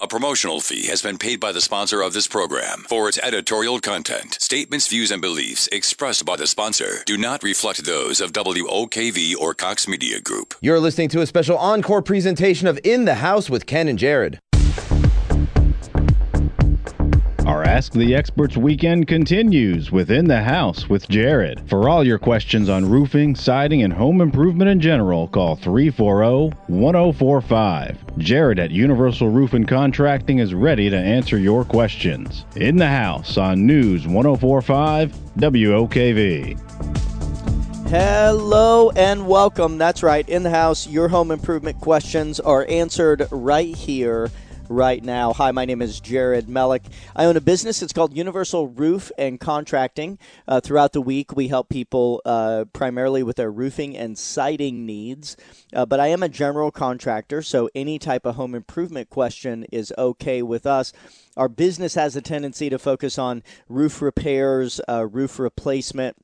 A promotional fee has been paid by the sponsor of this program for its editorial content. Statements, views, and beliefs expressed by the sponsor do not reflect those of WOKV or Cox Media Group. You're listening to a special encore presentation of In the House with Ken and Jared. Our Ask the Experts weekend continues within the house with Jared. For all your questions on roofing, siding, and home improvement in general, call 340 1045. Jared at Universal Roof and Contracting is ready to answer your questions. In the house on News 1045 WOKV. Hello and welcome. That's right. In the house, your home improvement questions are answered right here right now. Hi, my name is Jared Mellick. I own a business. It's called Universal Roof and Contracting. Uh, throughout the week, we help people uh, primarily with their roofing and siding needs. Uh, but I am a general contractor, so any type of home improvement question is okay with us. Our business has a tendency to focus on roof repairs, uh, roof replacement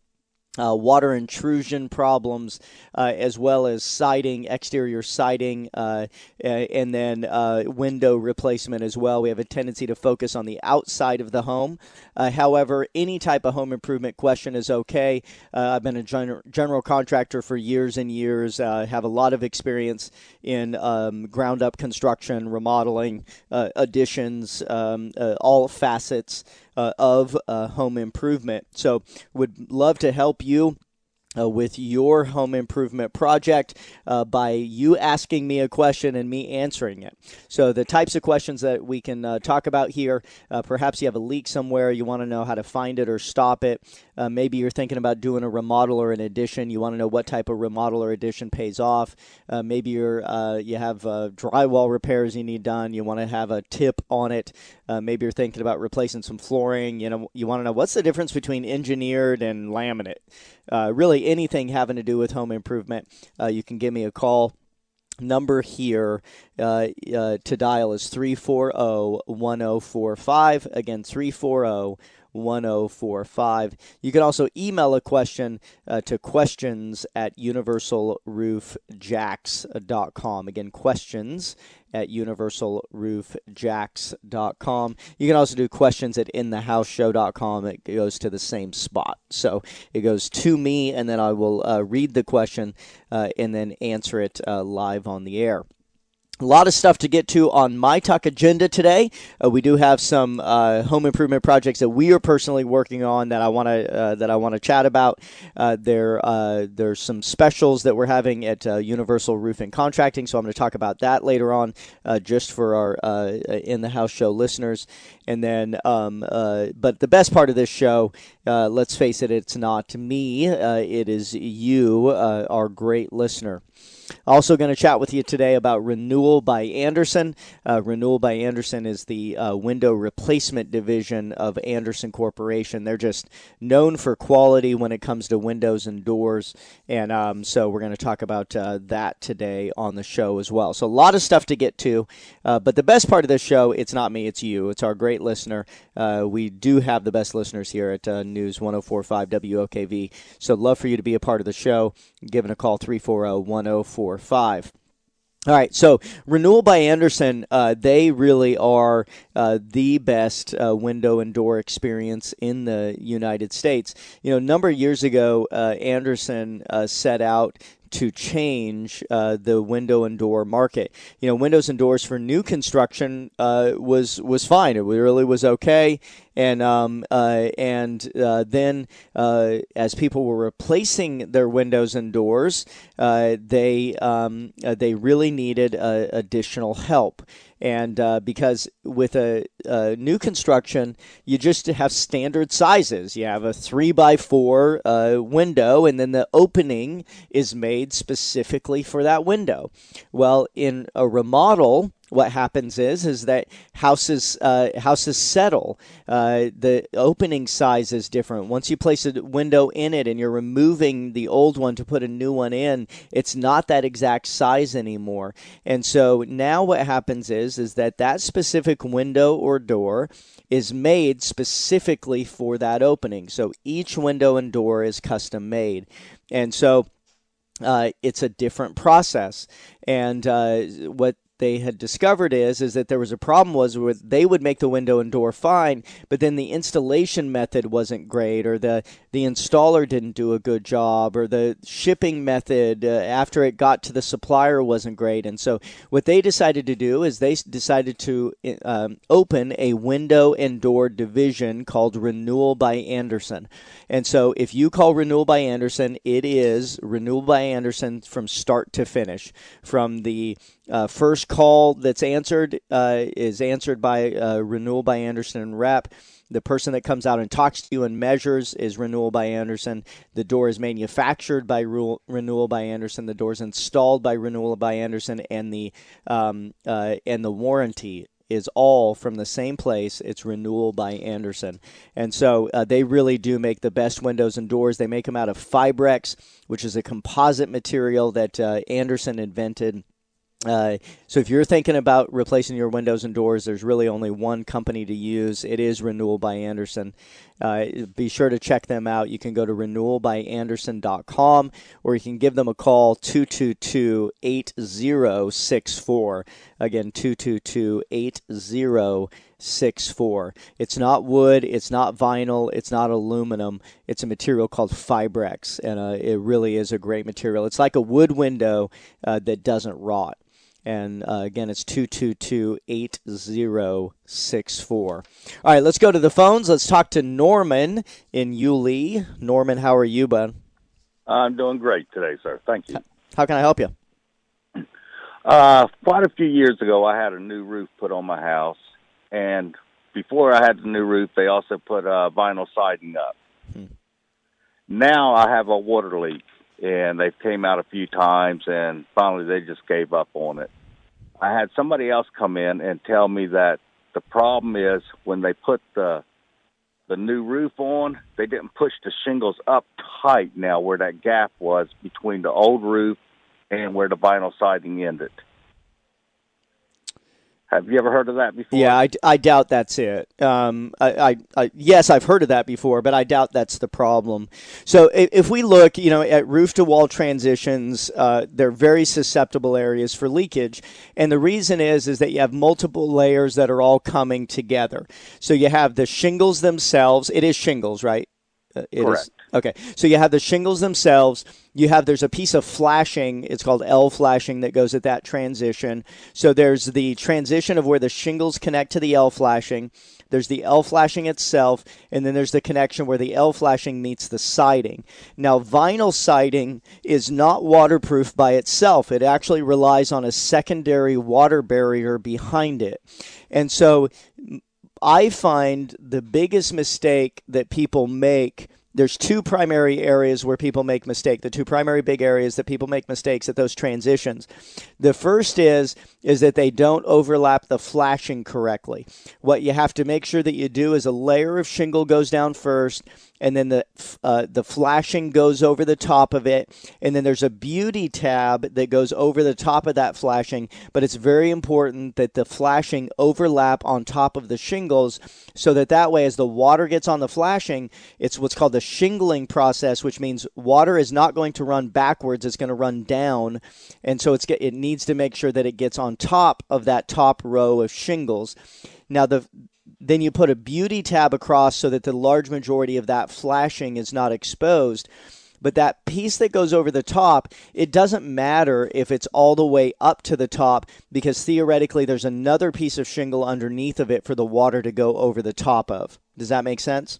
uh, water intrusion problems, uh, as well as siding, exterior siding, uh, and then uh, window replacement as well. We have a tendency to focus on the outside of the home. Uh, however, any type of home improvement question is okay. Uh, I've been a gen- general contractor for years and years, have a lot of experience in um, ground up construction, remodeling, additions, um, all facets uh, of uh, home improvement. So, would love to help you uh, with your home improvement project uh, by you asking me a question and me answering it. So, the types of questions that we can uh, talk about here uh, perhaps you have a leak somewhere, you want to know how to find it or stop it. Uh, maybe you're thinking about doing a remodel or an addition, you want to know what type of remodel or addition pays off. Uh, maybe you're, you have drywall repairs you need done, you want to have a tip on it. maybe you're thinking about replacing some flooring. You know, you want to know what's the difference between engineered and laminate uh, anything having to do with home improvement, uh, you can give me a call. Number here uh, uh to dial is 340 1045. Again, 340 1045. You can also email a question uh, to questions at universalroofjacks.com. Again, questions at universalroofjacks.com. You can also do questions at inthehouseshow.com. It goes to the same spot. So it goes to me, and then I will uh, read the question uh, and then answer it uh, live on the air. A lot of stuff to get to on my talk agenda today. Uh, we do have some uh, home improvement projects that we are personally working on that I want to uh, that I want to chat about. Uh, there uh, there's some specials that we're having at uh, Universal Roofing Contracting, so I'm going to talk about that later on, just for our in the house show listeners. And then, um, but the best part of this show, let's face it, it's not me. it is you, our great listener. Also, going to chat with you today about Renewal by Andersen. Uh, Renewal by Andersen is the uh, window replacement division of Andersen Corporation. They're just known for quality when it comes to windows and doors. And um, so, we're going to talk about uh, that today on the show as well. So, a lot of stuff to get to. Uh, but the best part of this show, it's not me, it's you. It's our great listener. Uh, we do have the best listeners here at uh, News 1045 WOKV. So, love for you to be a part of the show. Give it a call 340 104 four, five. All right, so Renewal by Andersen, uh, they really are uh, the best uh, window and door experience in the United States. You know, a number of years ago, uh, Andersen uh, set out to change uh, the window and door market. You know, windows and doors for new construction uh, was was fine. It really was okay. And um, uh, and uh, then uh, as people were replacing their windows and doors, uh, they um, they really needed additional help and uh, because with a, a, new construction, you just have standard sizes. You have a three by four uh, window, and then the opening is made specifically for that window. Well, in a remodel, what happens is is that houses uh, houses settle. Uh, the opening size is different. Once you place a window in it and you're removing the old one to put a new one in, it's not that exact size anymore. And so now what happens is is that that specific window or door is made specifically for that opening. So each window and door is custom made. And so uh, it's a different process. And uh, what they had discovered is is that there was a problem was where they would make the window and door fine, but then the installation method wasn't great, or the the installer didn't do a good job, or the shipping method uh, after it got to the supplier wasn't great. And so what they decided to do is they decided to um, open a window and door division called Renewal by Andersen. And so if you call Renewal by Andersen, it is Renewal by Andersen from start to finish, from the uh, first call that's answered uh, is answered by uh, Renewal by Andersen and Rep. The person that comes out and talks to you and measures is Renewal by Andersen. The door is manufactured by Renewal by Andersen. The door is installed by Renewal by Andersen, and the um, uh, and the warranty is all from the same place. It's Renewal by Andersen. And so uh, they really do make the best windows and doors. They make them out of Fibrex, which is a composite material that uh, Andersen invented uh, so if you're thinking about replacing your windows and doors, there's really only one company to use. It is Renewal by Andersen. Uh, be sure to check them out. You can go to renewalbyandersen.com or you can give them a call 222-8064. Again, 222-8064. It's not wood, it's not vinyl, it's not aluminum. It's a material called Fibrex, and uh, it really is a great material. It's like a wood window uh, that doesn't rot. And uh, again, it's 222 8064. All right, let's go to the phones. Let's talk to Norman in Yulee. Norman, how are you, bud? I'm doing great today, sir. Thank you. How can I help you? Uh, quite a few years ago, I had a new roof put on my house. And before I had the new roof, they also put uh, vinyl siding up. Hmm. Now I have a water leak and they've came out a few times and finally they just gave up on it. I had somebody else come in and tell me that the problem is when they put the the new roof on, they didn't push the shingles up tight now where that gap was between the old roof and where the vinyl siding ended. Have you ever heard of that before? Yeah, I, I doubt that's it. Um, I, I, I, yes, I've heard of that before, but I doubt that's the problem. So if, if we look, you know, at roof to wall transitions, uh, they're very susceptible areas for leakage, and the reason is is that you have multiple layers that are all coming together. So you have the shingles themselves. It is shingles, right? Uh, it Correct. Is, okay. So you have the shingles themselves. You have there's a piece of flashing. It's called l flashing that goes at that transition. So there's the transition of where the shingles connect to the l flashing. There's the l flashing itself and then there's the connection where the l flashing meets the siding. Now vinyl siding is not waterproof by itself. It actually relies on a secondary water barrier behind it. And so i find the biggest mistake that people make there's two primary areas where people make mistake the two primary big areas that people make mistakes at those transitions. The first is is that they don't overlap the flashing correctly. What you have to make sure that you do is a layer of shingle goes down first and then the uh, the flashing goes over the top of it, and then there's a beauty tab that goes over the top of that flashing. But it's very important that the flashing overlap on top of the shingles, so that that way, as the water gets on the flashing, it's what's called the shingling process, which means water is not going to run backwards; it's going to run down, and so it's it needs to make sure that it gets on top of that top row of shingles. Now the then you put a beauty tab across so that the large majority of that flashing is not exposed. But that piece that goes over the top, it doesn't matter if it's all the way up to the top because theoretically there's another piece of shingle underneath of it for the water to go over the top of. Does that make sense?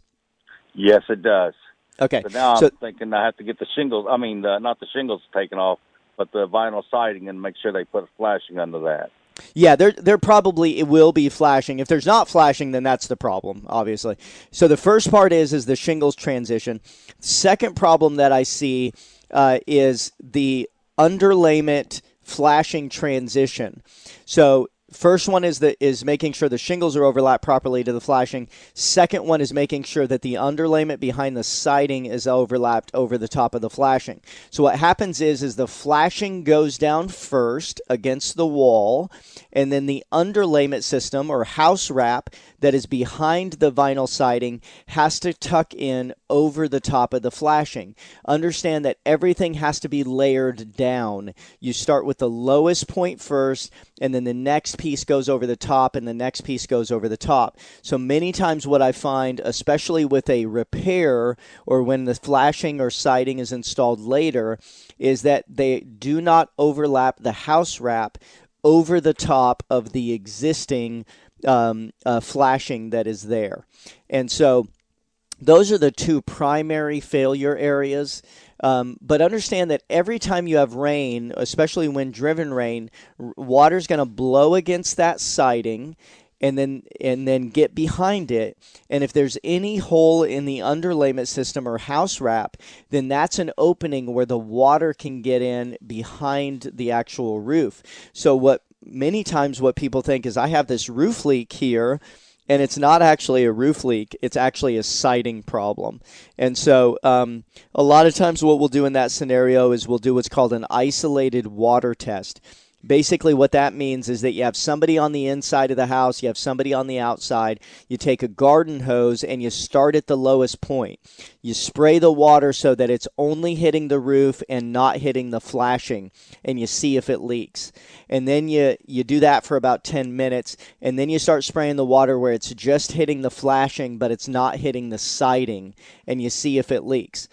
Yes, it does. Okay. So now I'm thinking I have to get the shingles, I mean, uh, not the shingles taken off, but the vinyl siding and make sure they put a flashing under that. Yeah, there there probably it will be flashing. If there's not flashing, then that's the problem, obviously. So the first part is is the shingles transition. Second problem that I see uh, is the underlayment flashing transition. So First one is the is making sure the shingles are overlapped properly to the flashing. Second one is making sure that the underlayment behind the siding is overlapped over the top of the flashing. So what happens is is the flashing goes down first against the wall, and then the underlayment system or house wrap that is behind the vinyl siding has to tuck in over the top of the flashing. Understand that everything has to be layered down. You start with the lowest point first, and then the next piece goes over the top and the next piece goes over the top. So many times, what I find, especially with a repair or when the flashing or siding is installed later, is that they do not overlap the house wrap over the top of the existing um, uh, flashing that is there. And so those are the two primary failure areas. Um, but understand that every time you have rain, especially when driven rain, water is going to blow against that siding and then and then get behind it. And if there's any hole in the underlayment system or house wrap then that's an opening where the water can get in behind the actual roof. So what many times what people think is i have this roof leak here and it's not actually a roof leak it's actually a siding problem. And so um, a lot of times what we'll do in that scenario is we'll do what's called an isolated water test Basically, what that means is that you have somebody on the inside of the house, you have somebody on the outside. You take a garden hose and you start at the lowest point. You spray the water so that it's only hitting the roof and not hitting the flashing, and you see if it leaks. And then you, you do that for about 10 minutes, and then you start spraying the water where it's just hitting the flashing, but it's not hitting the siding, and you see if it leaks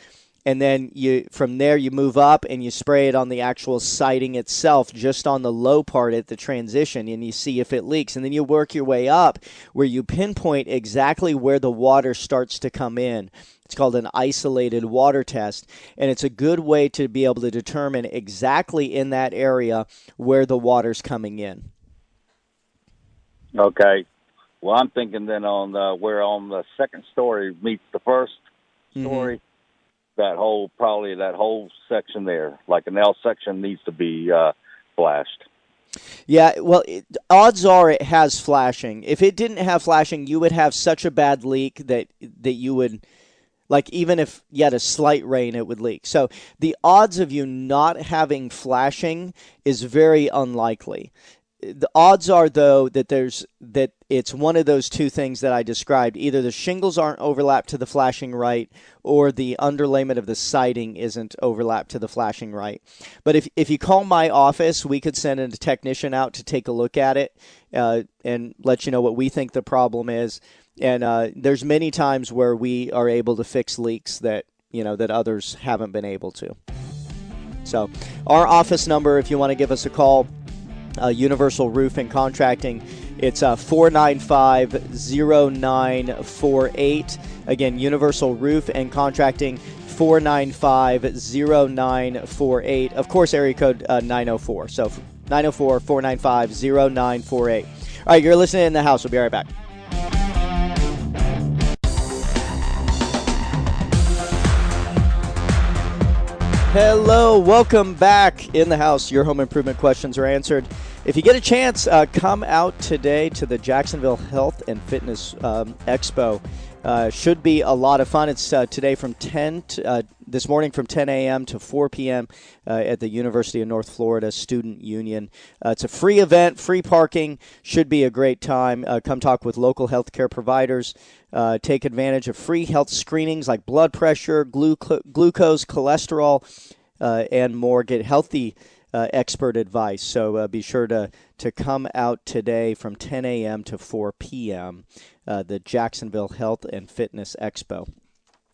and then you from there you move up and you spray it on the actual siding itself just on the low part at the transition and you see if it leaks. And then you work your way up where you pinpoint exactly where the water starts to come in. It's called an isolated water test and it's a good way to be able to determine exactly in that area where the water's coming in. Okay. Well i'm thinking then on the, where on the second story meets the 1st mm-hmm. story that whole probably that whole section there, like an L section, needs to be uh, flashed. Yeah, well, it, odds are it has flashing. If it didn't have flashing, you would have such a bad leak that that you would like even if you had a slight rain it would leak so the odds of you not having flashing is very unlikely the odds are though that there's that it's one of those two things that I described. Either the shingles aren't overlapped to the flashing right, or the underlayment of the siding isn't overlapped to the flashing right. But if if you call my office, we could send a technician out to take a look at it uh, and let you know what we think the problem is. And uh, there's many times where we are able to fix leaks that you know that others haven't been able to. So, our office number, if you want to give us a call, uh, Universal Roof and Contracting. It's uh, 495 0948. Again, Universal Roof and Contracting 495 0948. Of course, area code uh, 904. So 904 495 0948. All right, you're listening in the house. We'll be right back. Hello, welcome back in the house. Your home improvement questions are answered. If you get a chance, uh, come out today to the Jacksonville Health and Fitness um, Expo. Uh, should be a lot of fun. It's uh, today from 10 to, uh, this morning from 10 a.m. to 4 p.m. Uh, at the University of North Florida Student Union. Uh, it's a free event, free parking. Should be a great time. come talk with local healthcare providers. Uh, take advantage of free health screenings like blood pressure, gluco- glucose, cholesterol, uh, and more. Get healthy uh, expert advice. So uh, be sure to, to come out today from 10 a.m. to 4 p.m. Uh, the Jacksonville Health and Fitness Expo.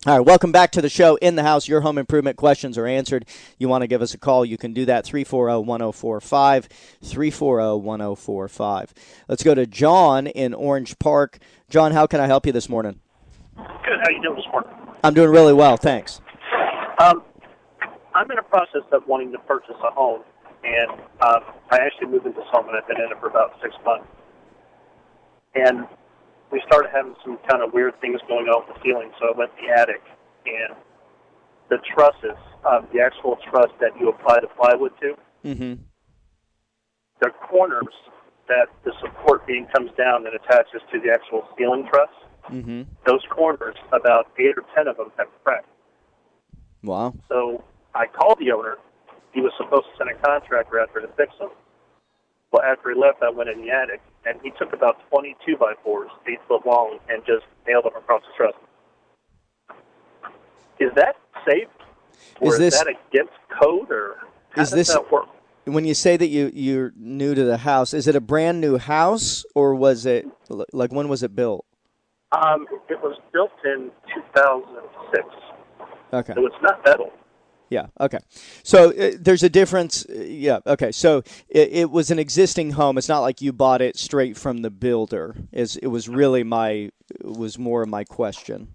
All right, welcome back to the show. In the house, your home improvement questions are answered. You want to give us a call, you can do that 340 1045. 340 1045. Let's go to John in Orange Park. John, how can I help you this morning? Good. How you doing this morning? I'm doing really well, thanks. Um, I'm in a process of wanting to purchase a home, and um, I actually moved into this home, and I've been in it for about six months. And we started having some kind of weird things going on with the ceiling, so I went to the attic, and the trusses, um, the actual truss that you apply the plywood to, mm-hmm. the corners that the support beam comes down and attaches to the actual ceiling truss, Mm-hmm. those corners, about eight or ten of them have cracked. Wow. So I called the owner. He was supposed to send a contractor out there to fix them. Well, after he left, I went in the attic, and he took about 22 by 4s, 8 foot long, and just nailed them across the truss. Is that safe? Or Is is, this- that against code, or how Is does this- that work? When you say that you you're new to the house, is it a brand new house or was it like when was it built? Um, it was built in 2006, Okay. so it's not that old. Yeah. Okay. So uh, there's a difference. uh, Yeah. Okay. So it, it was an existing home. It's not like you bought it straight from the builder. Is it was really my it was more my question.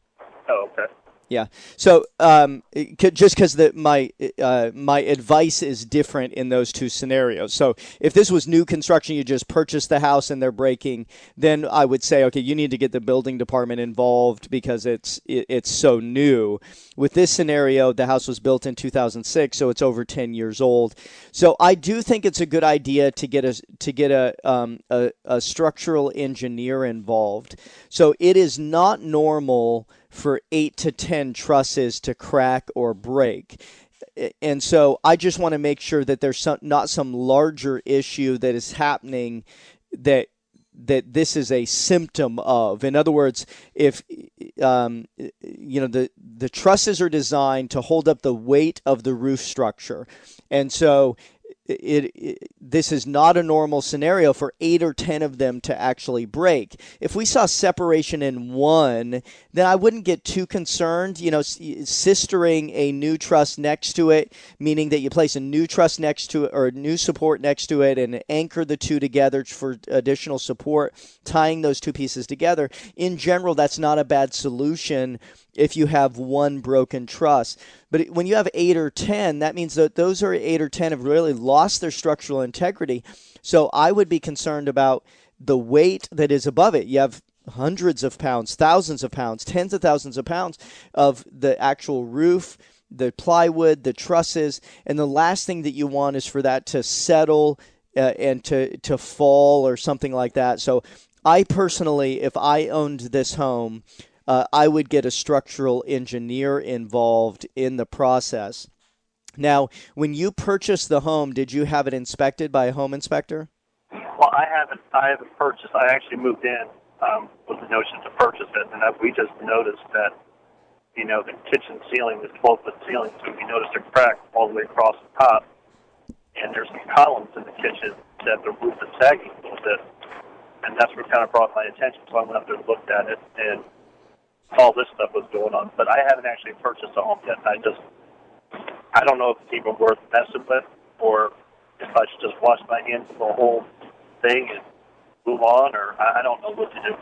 Oh, okay. Yeah. So um, just because my uh, my advice is different in those two scenarios. So if this was new construction, you just purchased the house and they're breaking, then I would say, okay, you need to get the building department involved because it's it, it's so new. With this scenario, the house was built in 2006, so it's over 10 years old. So I do think it's a good idea to get a to get a um, a, a structural engineer involved. So it is not normal for eight to 10 trusses to crack or break. And so I just want to make sure that there's some, not some larger issue that is happening that that this is a symptom of. In other words, if um, you know the the trusses are designed to hold up the weight of the roof structure, and so it, it, this is not a normal scenario for eight or ten of them to actually break. If we saw separation in one, then I wouldn't get too concerned. You know, sistering a new truss next to it, meaning that you place a new truss next to it or a new support next to it and anchor the two together for additional support, tying those two pieces together. In general, that's not a bad solution if you have one broken truss. But when you have eight or 10, that means that those are eight or 10 have really lost their structural integrity. So I would be concerned about the weight that is above it. You have hundreds of pounds, thousands of pounds, tens of thousands of pounds of the actual roof, the plywood, the trusses, and the last thing that you want is for that to settle uh, and to to fall or something like that. So I personally, if I owned this home, uh, I would get a structural engineer involved in the process. Now, when you purchased the home, did you have it inspected by a home inspector? Well, I haven't. I haven't purchased. I actually moved in um, with the notion to purchase it, and we just noticed that, you know, the kitchen ceiling is 12 foot ceiling, so we noticed a crack all the way across the top, and there's some columns in the kitchen that the roof is sagging a little bit, and that's what kind of brought my attention. So I went up there and looked at it, and all this stuff was going on. But I haven't actually purchased a home yet. I just, I don't know if it's even worth messing with, or if I should just wash my hands of the whole thing and move on, or I don't know what to do.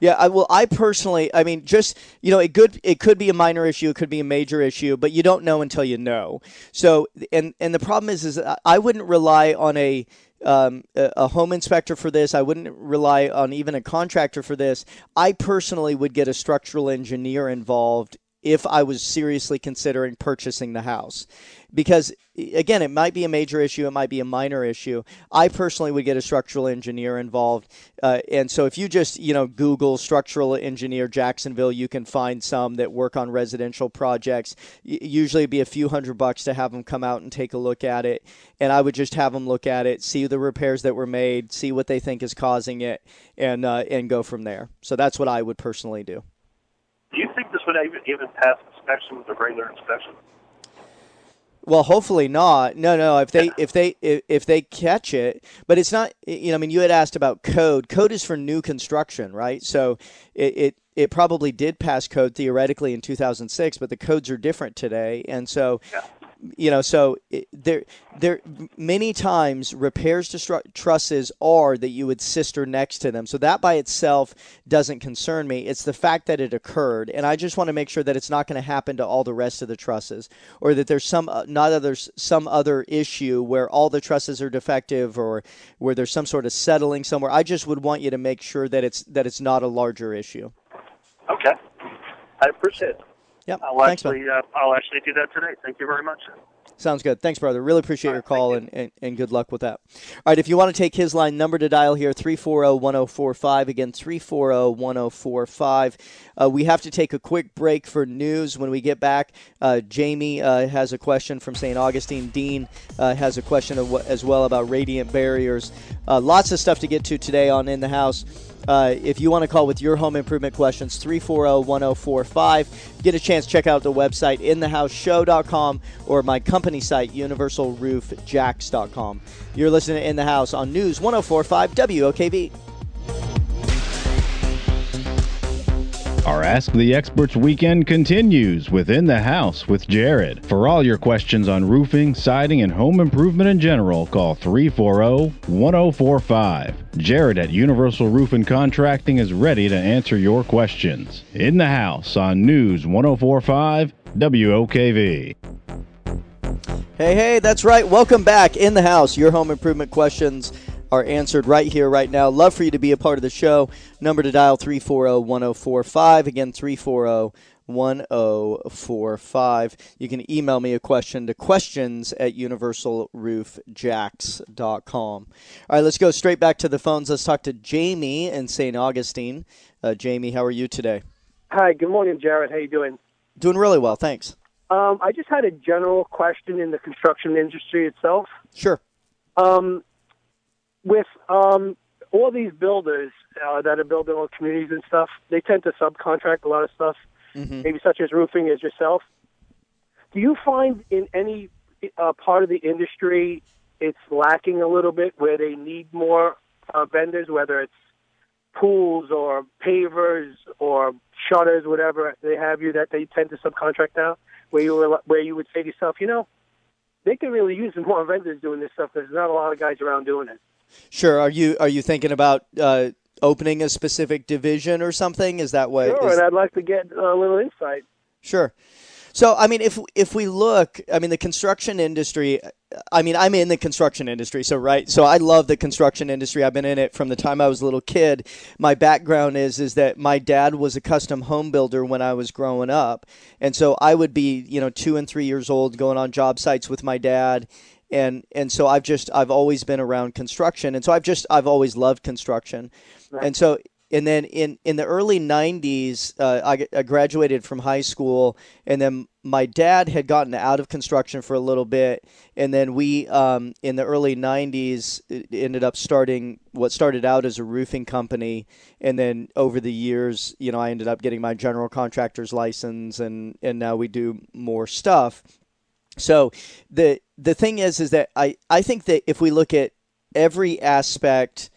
Yeah, I well, I personally, I mean, just you know, it could it could be a minor issue, it could be a major issue, but you don't know until you know. So, and and the problem is, is I wouldn't rely on a um, a home inspector for this. I wouldn't rely on even a contractor for this. I personally would get a structural engineer involved if I was seriously considering purchasing the house. Because again, it might be a major issue, it might be a minor issue. I personally would get a structural engineer involved. Uh, and so if you just, you know, Google structural engineer Jacksonville, you can find some that work on residential projects. Usually be a few hundred bucks to have them come out and take a look at it. And I would just have them look at it, see the repairs that were made, see what they think is causing it, and uh, and go from there. So that's what I would personally do. Do you think this would even, even pass inspection with a regular inspection? Well, hopefully not. No, no. If they if they if, if they catch it, but it's not. You know, I mean, you had asked about code. Code is for new construction, right? So it it, it probably did pass code theoretically in 2006, but the codes are different today, and so. You know, so it, there, there, many times repairs to stru- trusses are that you would sister next to them. So that by itself doesn't concern me. It's the fact that it occurred, and I just want to make sure that it's not going to happen to all the rest of the trusses, or that there's some uh, not others some other issue where all the trusses are defective, or where there's some sort of settling somewhere. I just would want you to make sure that it's that it's not a larger issue. Okay, I appreciate it. Yep. I'll Thanks, actually, uh, I'll actually do that today. Thank you very much. Sounds good. Thanks, brother. Really appreciate your call and, and, and, good luck with that. All right, if you want to take his line, number to dial here, 340 1045. Again, 340 1045. Uh, we have to take a quick break for news. When we get back, uh, Jamie uh, has a question from St. Augustine. Dean uh, has a question as well about radiant barriers. Uh, lots of stuff to get to today on In the House. Uh, if you want to call with your home improvement questions, 340 1045. Get a chance, check out the website, inthehouseshow.com, or my company site, universalroofjacks.com. You're listening to In the House on News 1045 WOKV. Our Ask the Experts weekend continues within the house with Jared. For all your questions on roofing, siding, and home improvement in general, call 340 1045. Jared at Universal Roof and Contracting is ready to answer your questions. In the house on News 1045 WOKV. Hey, hey, that's right. Welcome back in the house. Your home improvement questions are answered right here, right now. Love for you to be a part of the show. Number to dial 340 1045. Again, 340 1045. You can email me a question to questions at universalroofjacks.com. All right, let's go straight back to the phones. Let's talk to Jamie in St. Augustine. Uh, Jamie, how are you today? Hi, good morning, Jared. How you doing? Doing really well, thanks. Um, I just had a general question in the construction industry itself. Sure. Um, with um, all these builders uh, that are building all communities and stuff, they tend to subcontract a lot of stuff, mm-hmm. maybe such as roofing as yourself. Do you find in any uh, part of the industry it's lacking a little bit where they need more uh, vendors, whether it's pools or pavers or shutters, whatever they have you that they tend to subcontract out, where you were, where you would say to yourself, you know, they can really use more vendors doing this stuff. Because there's not a lot of guys around doing it. Sure. Are you are you thinking about uh, opening a specific division or something? Is that what? Sure, is... and I'd like to get a little insight. Sure. So, I mean, if if we look, I mean, the construction industry. I mean, I'm in the construction industry, so right. So I love the construction industry. I've been in it from the time I was a little kid. My background is is that my dad was a custom home builder when I was growing up, and so I would be, you know, two and three years old, going on job sites with my dad, and and so I've just I've always been around construction, and so I've just I've always loved construction, right. and so and then in in the early 90s uh, I, I, graduated from high school. And then my dad had gotten out of construction for a little bit. And then we um, in the early 90s ended up starting what started out as a roofing company. And then over the years you know i ended up getting my general contractor's license. And and now we do more stuff. So the the thing is is that I, I think that if we look at every aspect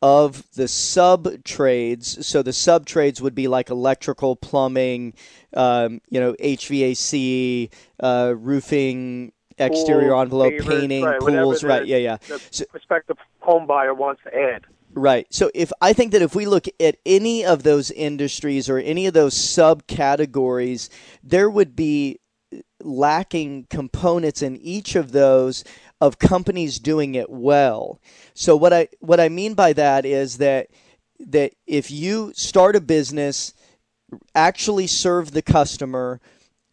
of the sub trades, so the sub trades would be like electrical, plumbing, um, you know, HVAC, uh, roofing, exterior envelope, painting, right, pools, right? Yeah, yeah. The so, prospective home buyer wants to add. Right. So if I think that if we look at any of those industries or any of those subcategories, there would be lacking components in each of those of companies doing it well. So what I what I mean by that is that that if you start a business, actually serve the customer,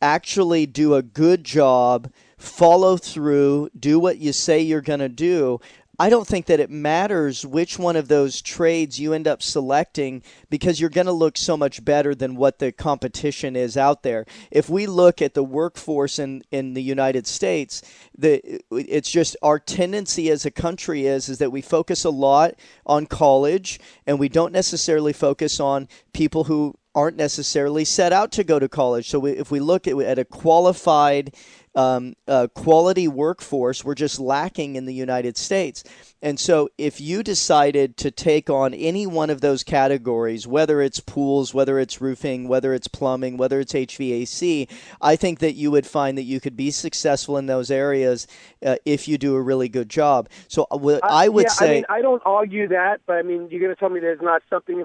actually do a good job, follow through, do what you say you're going to do, I don't think that it matters which one of those trades you end up selecting because you're going to look so much better than what the competition is out there. If we look at the workforce in, in the United States, the it's just our tendency as a country is is that we focus a lot on college and we don't necessarily focus on people who aren't necessarily set out to go to college. So we, if we look at, at a qualified um, uh, quality workforce we're just lacking in the United States. And so, if you decided to take on any one of those categories, whether it's pools, whether it's roofing, whether it's plumbing, whether it's HVAC, I think that you would find that you could be successful in those areas uh, if you do a really good job. So, uh, what I would yeah, say. I, mean, I don't argue that, but I mean, you're going to tell me there's not something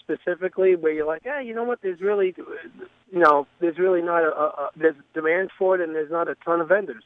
specifically where you're like, yeah, you know what, there's really, you know, there's really not a, a, a there's demand for it and there's not a ton of vendors.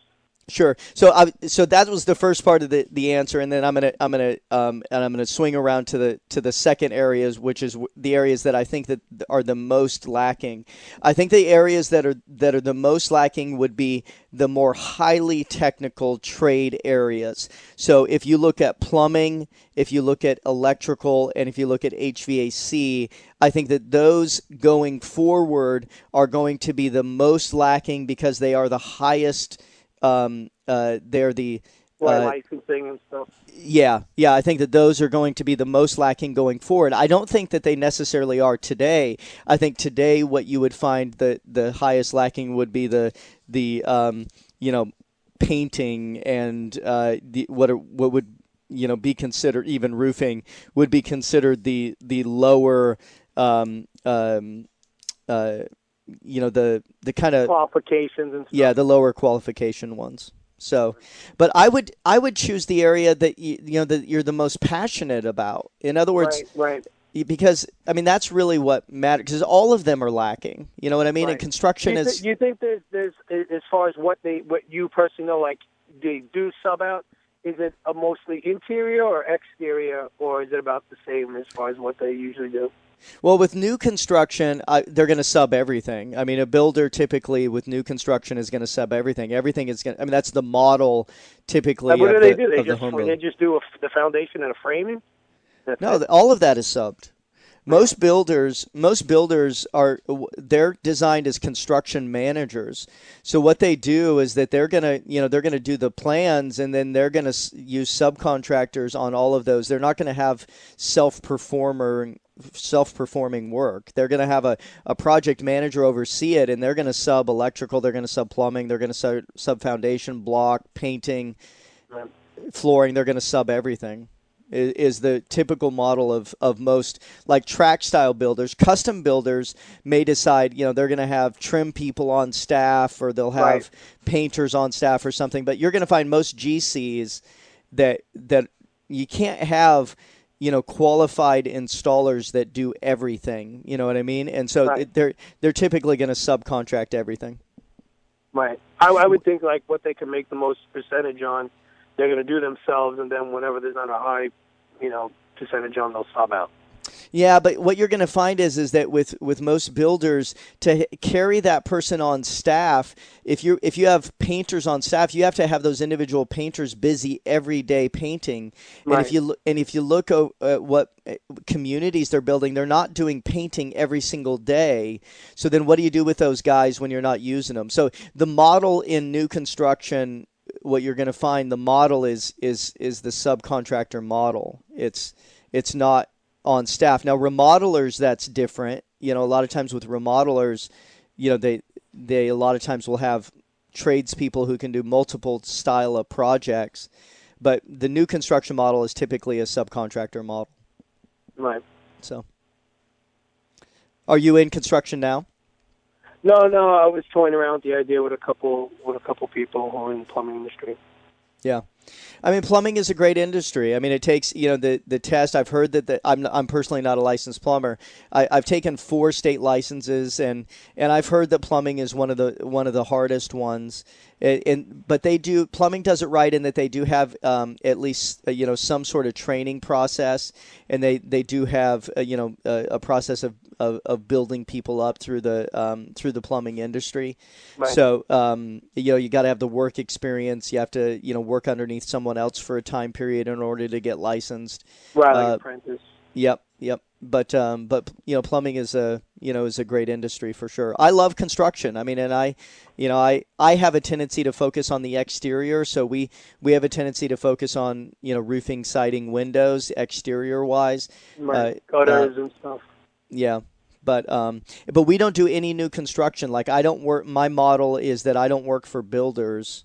Sure. So, so that was the first part of the, the answer, and then I'm gonna I'm gonna um, and I'm gonna swing around to the to the second areas, which is the areas that I think that are the most lacking. I think the areas that are that are the most lacking would be the more highly technical trade areas. So, if you look at plumbing, if you look at electrical, and if you look at HVAC, I think that those going forward are going to be the most lacking because they are the highest um, uh, they're the uh, licensing and stuff. Yeah, yeah, I think that those are going to be the most lacking going forward. I don't think that they necessarily are today. I think today what you would find the the highest lacking would be the the um, you know painting and uh, the what are, what would you know be considered even roofing would be considered the the lower um, um, uh, you know the the kind of qualifications and stuff. yeah the lower qualification ones so but i would i would choose the area that you, you know that you're the most passionate about in other words right, right. because i mean that's really what matters because all of them are lacking you know what i mean right. and construction you is you think there's there's as far as what they what you personally know like they do sub out is it a mostly interior or exterior or is it about the same as far as what they usually do well, with new construction, uh, they're going to sub everything. I mean, a builder typically with new construction is going to sub everything. Everything is going. I mean, that's the model typically. what do they the, do? They just the they just do a, the foundation and a framing. That's no, it. all of that is subbed. Most builders, most builders are they're designed as construction managers. So what they do is that they're gonna, you know, they're gonna do the plans, and then they're gonna use subcontractors on all of those. They're not gonna have self performer self-performing work. They're going to have a, a project manager oversee it, and they're going to sub electrical, they're going to sub plumbing, they're going to sub, sub foundation, block, painting, right. flooring. They're going to sub everything. Is, is the typical model of, of most like tract style builders. Custom builders may decide, you know, they're going to have trim people on staff or they'll have right. painters on staff or something. But you're going to find most GCs that that you can't have you know qualified installers that do everything you know what i mean? And so right. they're they're typically going to subcontract everything. Right. I, I, would think like what they can make the most percentage on they're going to do themselves and then whenever there's not a high you know percentage on they'll sub out yeah, but what you're going to find is is that with with most builders to carry that person on staff, if you if you have painters on staff, you have to have those individual painters busy every day painting. Right. And if you and if you look at what uh, communities they're building, they're not doing painting every single day. So then what do you do with those guys when you're not using them? So the model in new construction what you're going to find the model is is is the subcontractor model. It's it's not on staff. Now, remodelers, that's different. You know, a lot of times with remodelers, you know, they they a lot of times will have tradespeople who can do multiple style of projects, but the new construction model is typically a subcontractor model. Right. So, are you in construction now? No, no. I was toying around with the idea with a couple with a couple people who are in the plumbing industry. Yeah. I mean, plumbing is a great industry. I mean, it takes you know the the test. I've heard that the, I'm I'm personally not a licensed plumber. I, have taken four state licenses, and and I've heard that plumbing is one of the one of the hardest ones. It, and but they do plumbing does it right in that they do have um, at least uh, you know some sort of training process, and they they do have uh, you know a, a process of of, of building people up through the um, through the plumbing industry. Right. So um, you know you got to have the work experience. You have to you know work underneath someone else for a time period in order to get licensed. Right, like uh, apprentice. Yep, yep. But um, but you know plumbing is a you know is a great industry for sure. I love construction. I mean, and I, you know, I I have a tendency to focus on the exterior. So we we have a tendency to focus on you know roofing, siding, windows, exterior wise. Right, uh, gutters uh, and stuff. Yeah, but um, but we don't do any new construction. Like I don't work. My model is that I don't work for builders.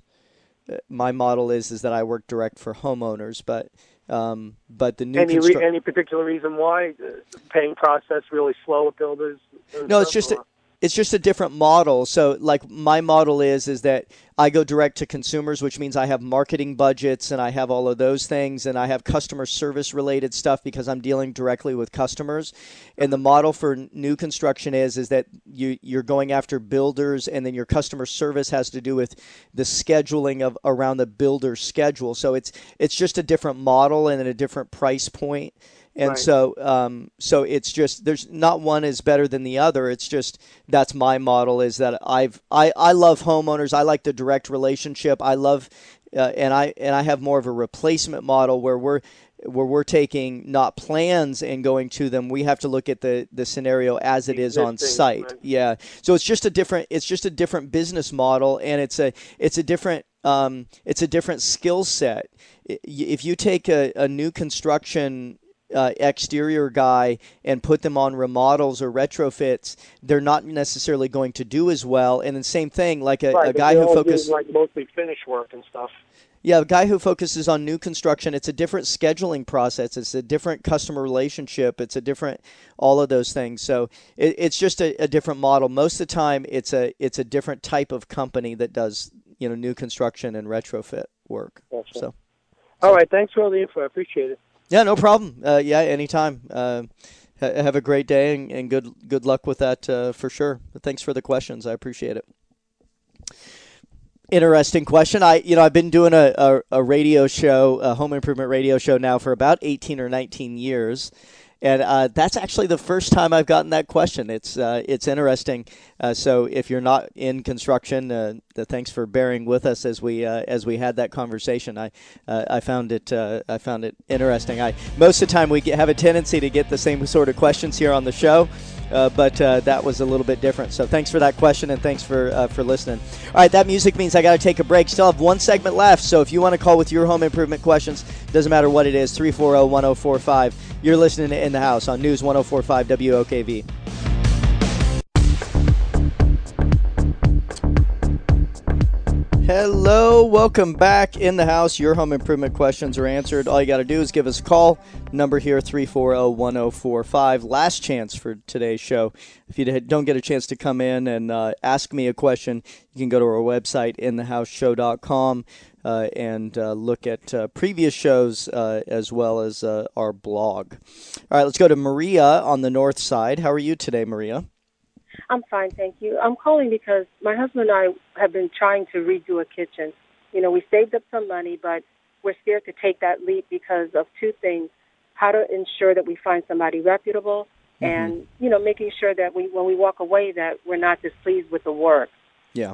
Uh, my model is is that I work direct for homeowners. But um, but the new any constru- re- any particular reason why the paying process really slow with builders? No, it's just. A, it's just a different model. So like my model is is that I go direct to consumers, which means I have marketing budgets and I have all of those things and I have customer service related stuff because I'm dealing directly with customers. And the model for new construction is is that you you're going after builders and then your customer service has to do with the scheduling of around the builder schedule. So it's it's just a different model and a different price point and right. so um, so it's just there's not one is better than the other. It's just that's my model is that i've i i love homeowners. I like the direct relationship. I love uh, and i and i have more of a replacement model where we're where we're taking not plans and going to them. We have to look at the the scenario as it is on site. right. yeah. So it's just a different it's just a different business model and it's a it's a different um, it's a different skill set. If you take a, a new construction uh, exterior guy and put them on remodels or retrofits, they're not necessarily going to do as well. And the same thing, like a, right, a guy who focuses like mostly finish work and stuff. Yeah, a guy who focuses on new construction, it's a different scheduling process. It's a different customer relationship. It's a different all of those things. So it, it's just a, a, different model. Most of the time, it's a it's a different type of company that does you know new construction and retrofit work. Gotcha. So, all right, thanks for all the info. I appreciate it. Yeah, no problem. Uh, yeah, anytime. Uh, ha- have a great day and, and, good good luck with that uh, for sure. But thanks for the questions. I appreciate it. Interesting question. I you know I've been doing a, a, a radio show, a home improvement radio show now for about eighteen or nineteen years and uh, that's actually the first time I've gotten that question. It's uh, it's interesting. Uh, so if you're not in construction, uh, thanks for bearing with us as we uh, as we had that conversation. I uh, I found it I found it interesting. I most of the time we get, have a tendency to get the same sort of questions here on the show. Uh, but uh, that was a little bit different. So thanks for that question and thanks for uh, for listening. All right, that music means I got to take a break. Still have one segment left. So if you want to call with your home improvement questions, doesn't matter what it is, 340 1045. You're listening to In the House on News 1045 WOKV. Hello, welcome back in the house. Your home improvement questions are answered. All you got to do is give us a call. Number here 340-1045. Last chance for today's show. If you don't get a chance to come in and uh, ask me a question, you can go to our website inthehouseshow.com uh, and uh, look at uh, previous shows uh, as well as uh, our blog. All right, let's go to Maria on the north side. How are you today, Maria? I'm fine, thank you. I'm calling because my husband and I have been trying to redo a kitchen. You know, we saved up some money, but we're scared to take that leap because of two things: how to ensure that we find somebody reputable, mm-hmm. and you know, making sure that we, when we walk away, that we're not displeased with the work. Yeah.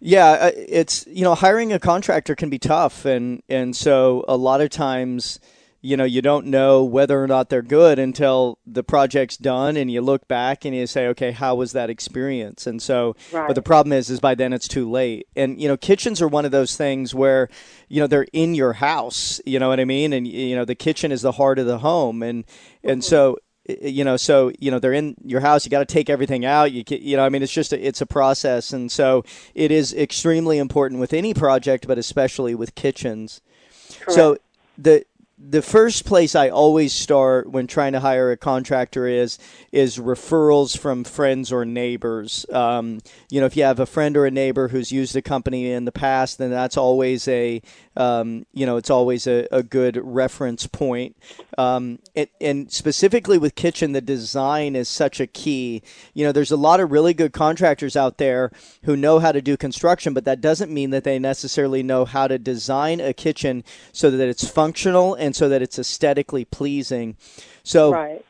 Yeah, uh, it's you know hiring a contractor can be tough, and and so a lot of times you know you don't know whether or not they're good until the project's done and you look back and you say okay how was that experience and so right. but the problem is is by then it's too late and you know kitchens are one of those things where you know they're in your house you know what i mean and you know the kitchen is the heart of the home and and mm-hmm. so you know so you know they're in your house you got to take everything out you you know i mean it's just a, it's a process and so it is extremely important with any project but especially with kitchens Correct. so the the first place I always start when trying to hire a contractor is is referrals from friends or neighbors. Um, you know, if you have a friend or a neighbor who's used a company in the past, then that's always a um, you know it's always a, a good reference point. Um, it, and specifically with kitchen, the design is such a key. You know, there's a lot of really good contractors out there who know how to do construction, but that doesn't mean that they necessarily know how to design a kitchen so that it's functional and so that it's aesthetically pleasing. So, right.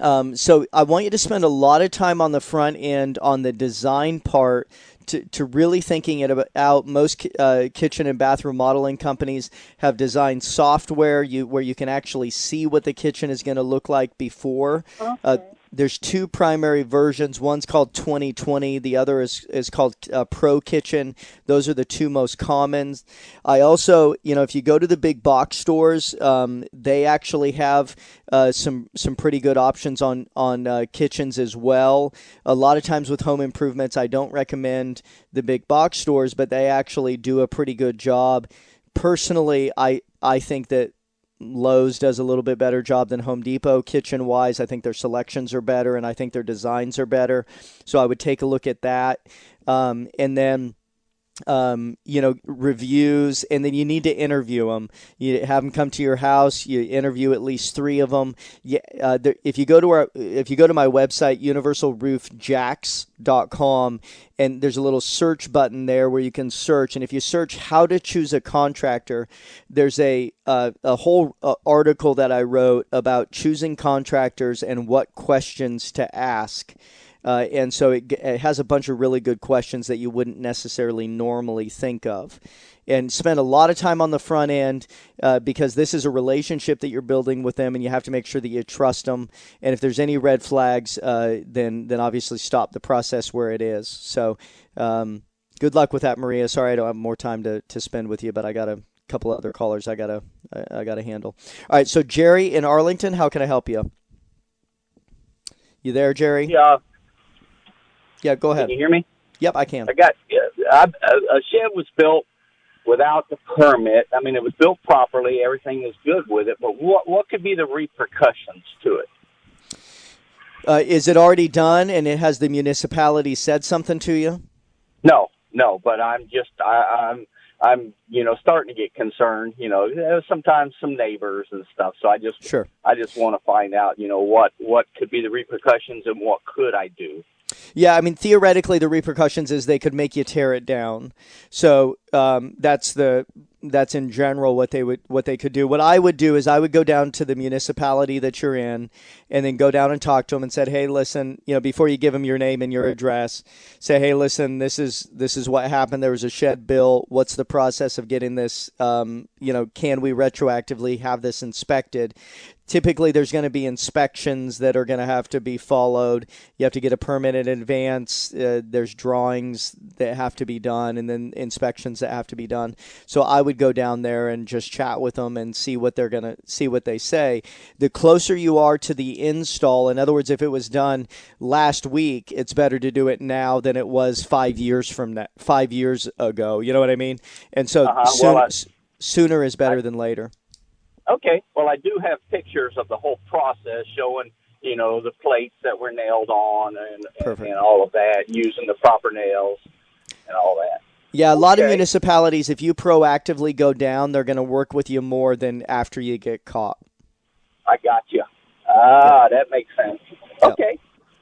Um, so I want you to spend a lot of time on the front end on the design part to, to really thinking it out. Most uh, kitchen and bathroom modeling companies have designed software you where you can actually see what the kitchen is going to look like before. Okay. Uh, there's two primary versions. One's called 2020. The other is is called uh, Pro Kitchen. Those are the two most common. I also, you know, if you go to the big box stores, um, they actually have uh, some some pretty good options on on uh, kitchens as well. A lot of times with home improvements, I don't recommend the big box stores, but they actually do a pretty good job. Personally, I I think that Lowe's does a little bit better job than Home Depot kitchen wise. I think their selections are better and I think their designs are better. So I would take a look at that. Um, and then um, you know, reviews, and then you need to interview them. You have them come to your house. You interview at least three of them. Yeah, uh, there, if you go to our, if you go to my website, universalroofjacks.com, and there's a little search button there where you can search. And if you search how to choose a contractor, there's a uh, a whole uh, article that I wrote about choosing contractors and what questions to ask. Uh, and so it, it, has a bunch of really good questions that you wouldn't necessarily normally think of. And spend a lot of time on the front end uh, because this is a relationship that you're building with them, and you have to make sure that you trust them. And if there's any red flags, uh, then then obviously stop the process where it is. So, um, good luck with that, Maria. Sorry I don't have more time to, to spend with you, but I got a couple other callers I gotta I, I gotta handle. All right, so Jerry in Arlington, how can I help you? You there, Jerry? Yeah. Yeah, go ahead. Can you hear me? Yep, I can. I got I, a shed was built without the permit. I mean, it was built properly. Everything is good with it. But what what could be the repercussions to it? Uh, is it already done, and it has the municipality said something to you? No, no. But I'm just I, I'm I'm you know starting to get concerned. You know, sometimes some neighbors and stuff. So I just sure I just want to find out. You know what what could be the repercussions and what could I do. Yeah, I mean theoretically the repercussions is they could make you tear it down. So um, that's the that's in general what they would what they could do. What I would do is I would go down to the municipality that you're in, and then go down and talk to them and said, "Hey, listen, you know, before you give them your name and your address, say, hey, listen, this is this is what happened. There was a shed bill. What's the process of getting this? Um, you know, can we retroactively have this inspected? Typically there's going to be inspections that are going to have to be followed. You have to get a permit in advance. Uh, there's drawings that have to be done and then inspections that have to be done. So i would go down there and just chat with them and see what they're going to see what they say. The closer you are to the install in other words if it was done last week it's better to do it now than it was five years from that five years ago. You know what i mean? And so uh-huh. soon, well, I, sooner is better I, than later Okay. Well, I do have pictures of the whole process showing, you know, the plates that were nailed on and, and, and all of that, using the proper nails and all that. Yeah, a lot okay. of municipalities, if you proactively go down, they're going to work with you more than after you get caught. I got you. Ah, yeah. that makes sense. Okay.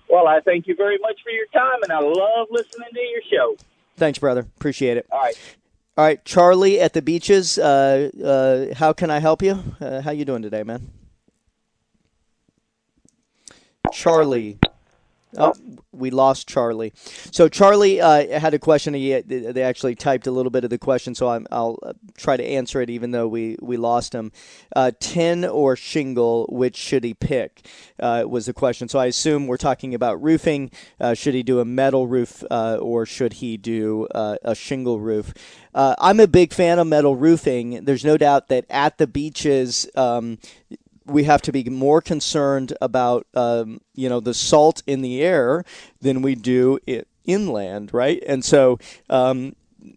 Well, I thank you very much for your time, and I love listening to your show. Thanks, brother. Appreciate it. All right. All right, Charlie at the beaches. Uh, uh, how can I help you? Uh, how you doing today, man? Charlie. Oh, we lost Charlie. So Charlie uh, had a question. He, they actually typed a little bit of the question, so i will uh, try to answer it, even though we we lost him. Uh, tin or shingle, which should he pick? Uh, was the question. So I assume we're talking about roofing. Uh, should he do a metal roof uh, or should he do a shingle roof? I'm a big fan of metal roofing. There's no doubt that at the beaches. Um, we have to be more concerned about um, you know the salt in the air than we do it inland, right? And so. Um,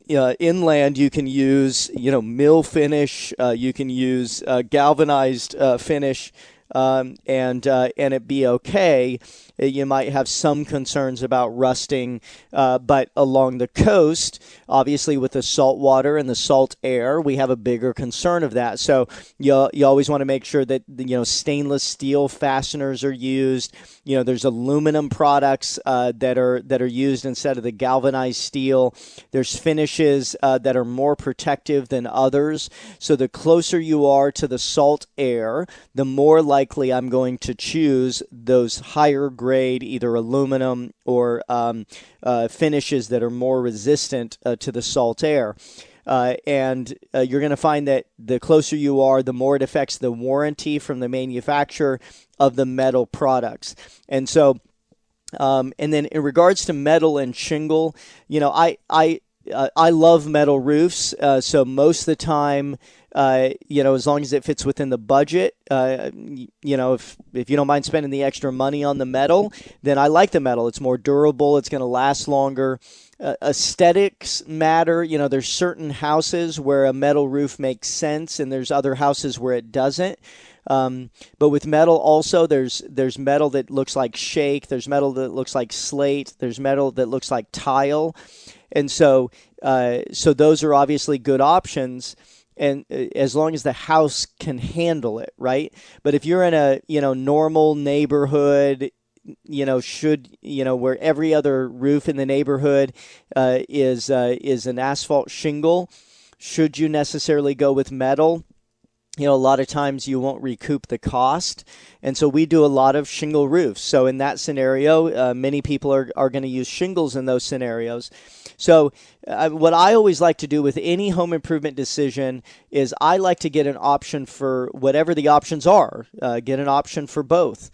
uh, inland, you can use you know mill finish, uh, you can use uh, galvanized uh, finish, um, and uh, and it be okay. Uh, you might have some concerns about rusting, uh, but along the coast, obviously with the salt water and the salt air, we have a bigger concern of that. So you you always want to make sure that you know stainless steel fasteners are used. You know, there's aluminum products uh, that are that are used instead of the galvanized steel. There's finishes uh, that are more protective than others. So the closer you are to the salt air, the more likely I'm going to choose those higher grade, either aluminum or um, uh, finishes that are more resistant uh, to the salt air. Uh, and uh, you're going to find that the closer you are, the more it affects the warranty from the manufacturer of the metal products. And so, um, and then in regards to metal and shingle, you know, I, I uh, I love metal roofs, uh, so most of the time, uh, you know, as long as it fits within the budget, uh, you know, if if you don't mind spending the extra money on the metal, then I like the metal. It's more durable. It's going to last longer. Uh, aesthetics matter. You know, there's certain houses where a metal roof makes sense, and there's other houses where it doesn't. Um, but with metal, also there's there's metal that looks like shake. There's metal that looks like slate. There's metal that looks like tile, and so uh, so those are obviously good options and uh, as long as the house can handle it right but if you're in a you know normal neighborhood you know should you know where every other roof in the neighborhood uh, is uh, is an asphalt shingle should you necessarily go with metal you know, a lot of times you won't recoup the cost. And so we do a lot of shingle roofs. So in that scenario, uh, many people are, are going to use shingles in those scenarios. So uh, what I always like to do with any home improvement decision is I like to get an option for whatever the options are, uh, get an option for both.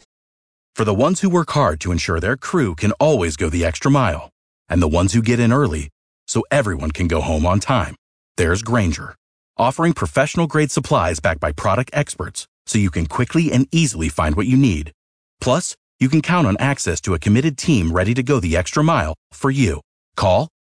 For the ones who work hard to ensure their crew can always go the extra mile, and the ones who get in early so everyone can go home on time, there's Grainger offering professional grade supplies backed by product experts so you can quickly and easily find what you need. Plus, you can count on access to a committed team ready to go the extra mile for you. Call,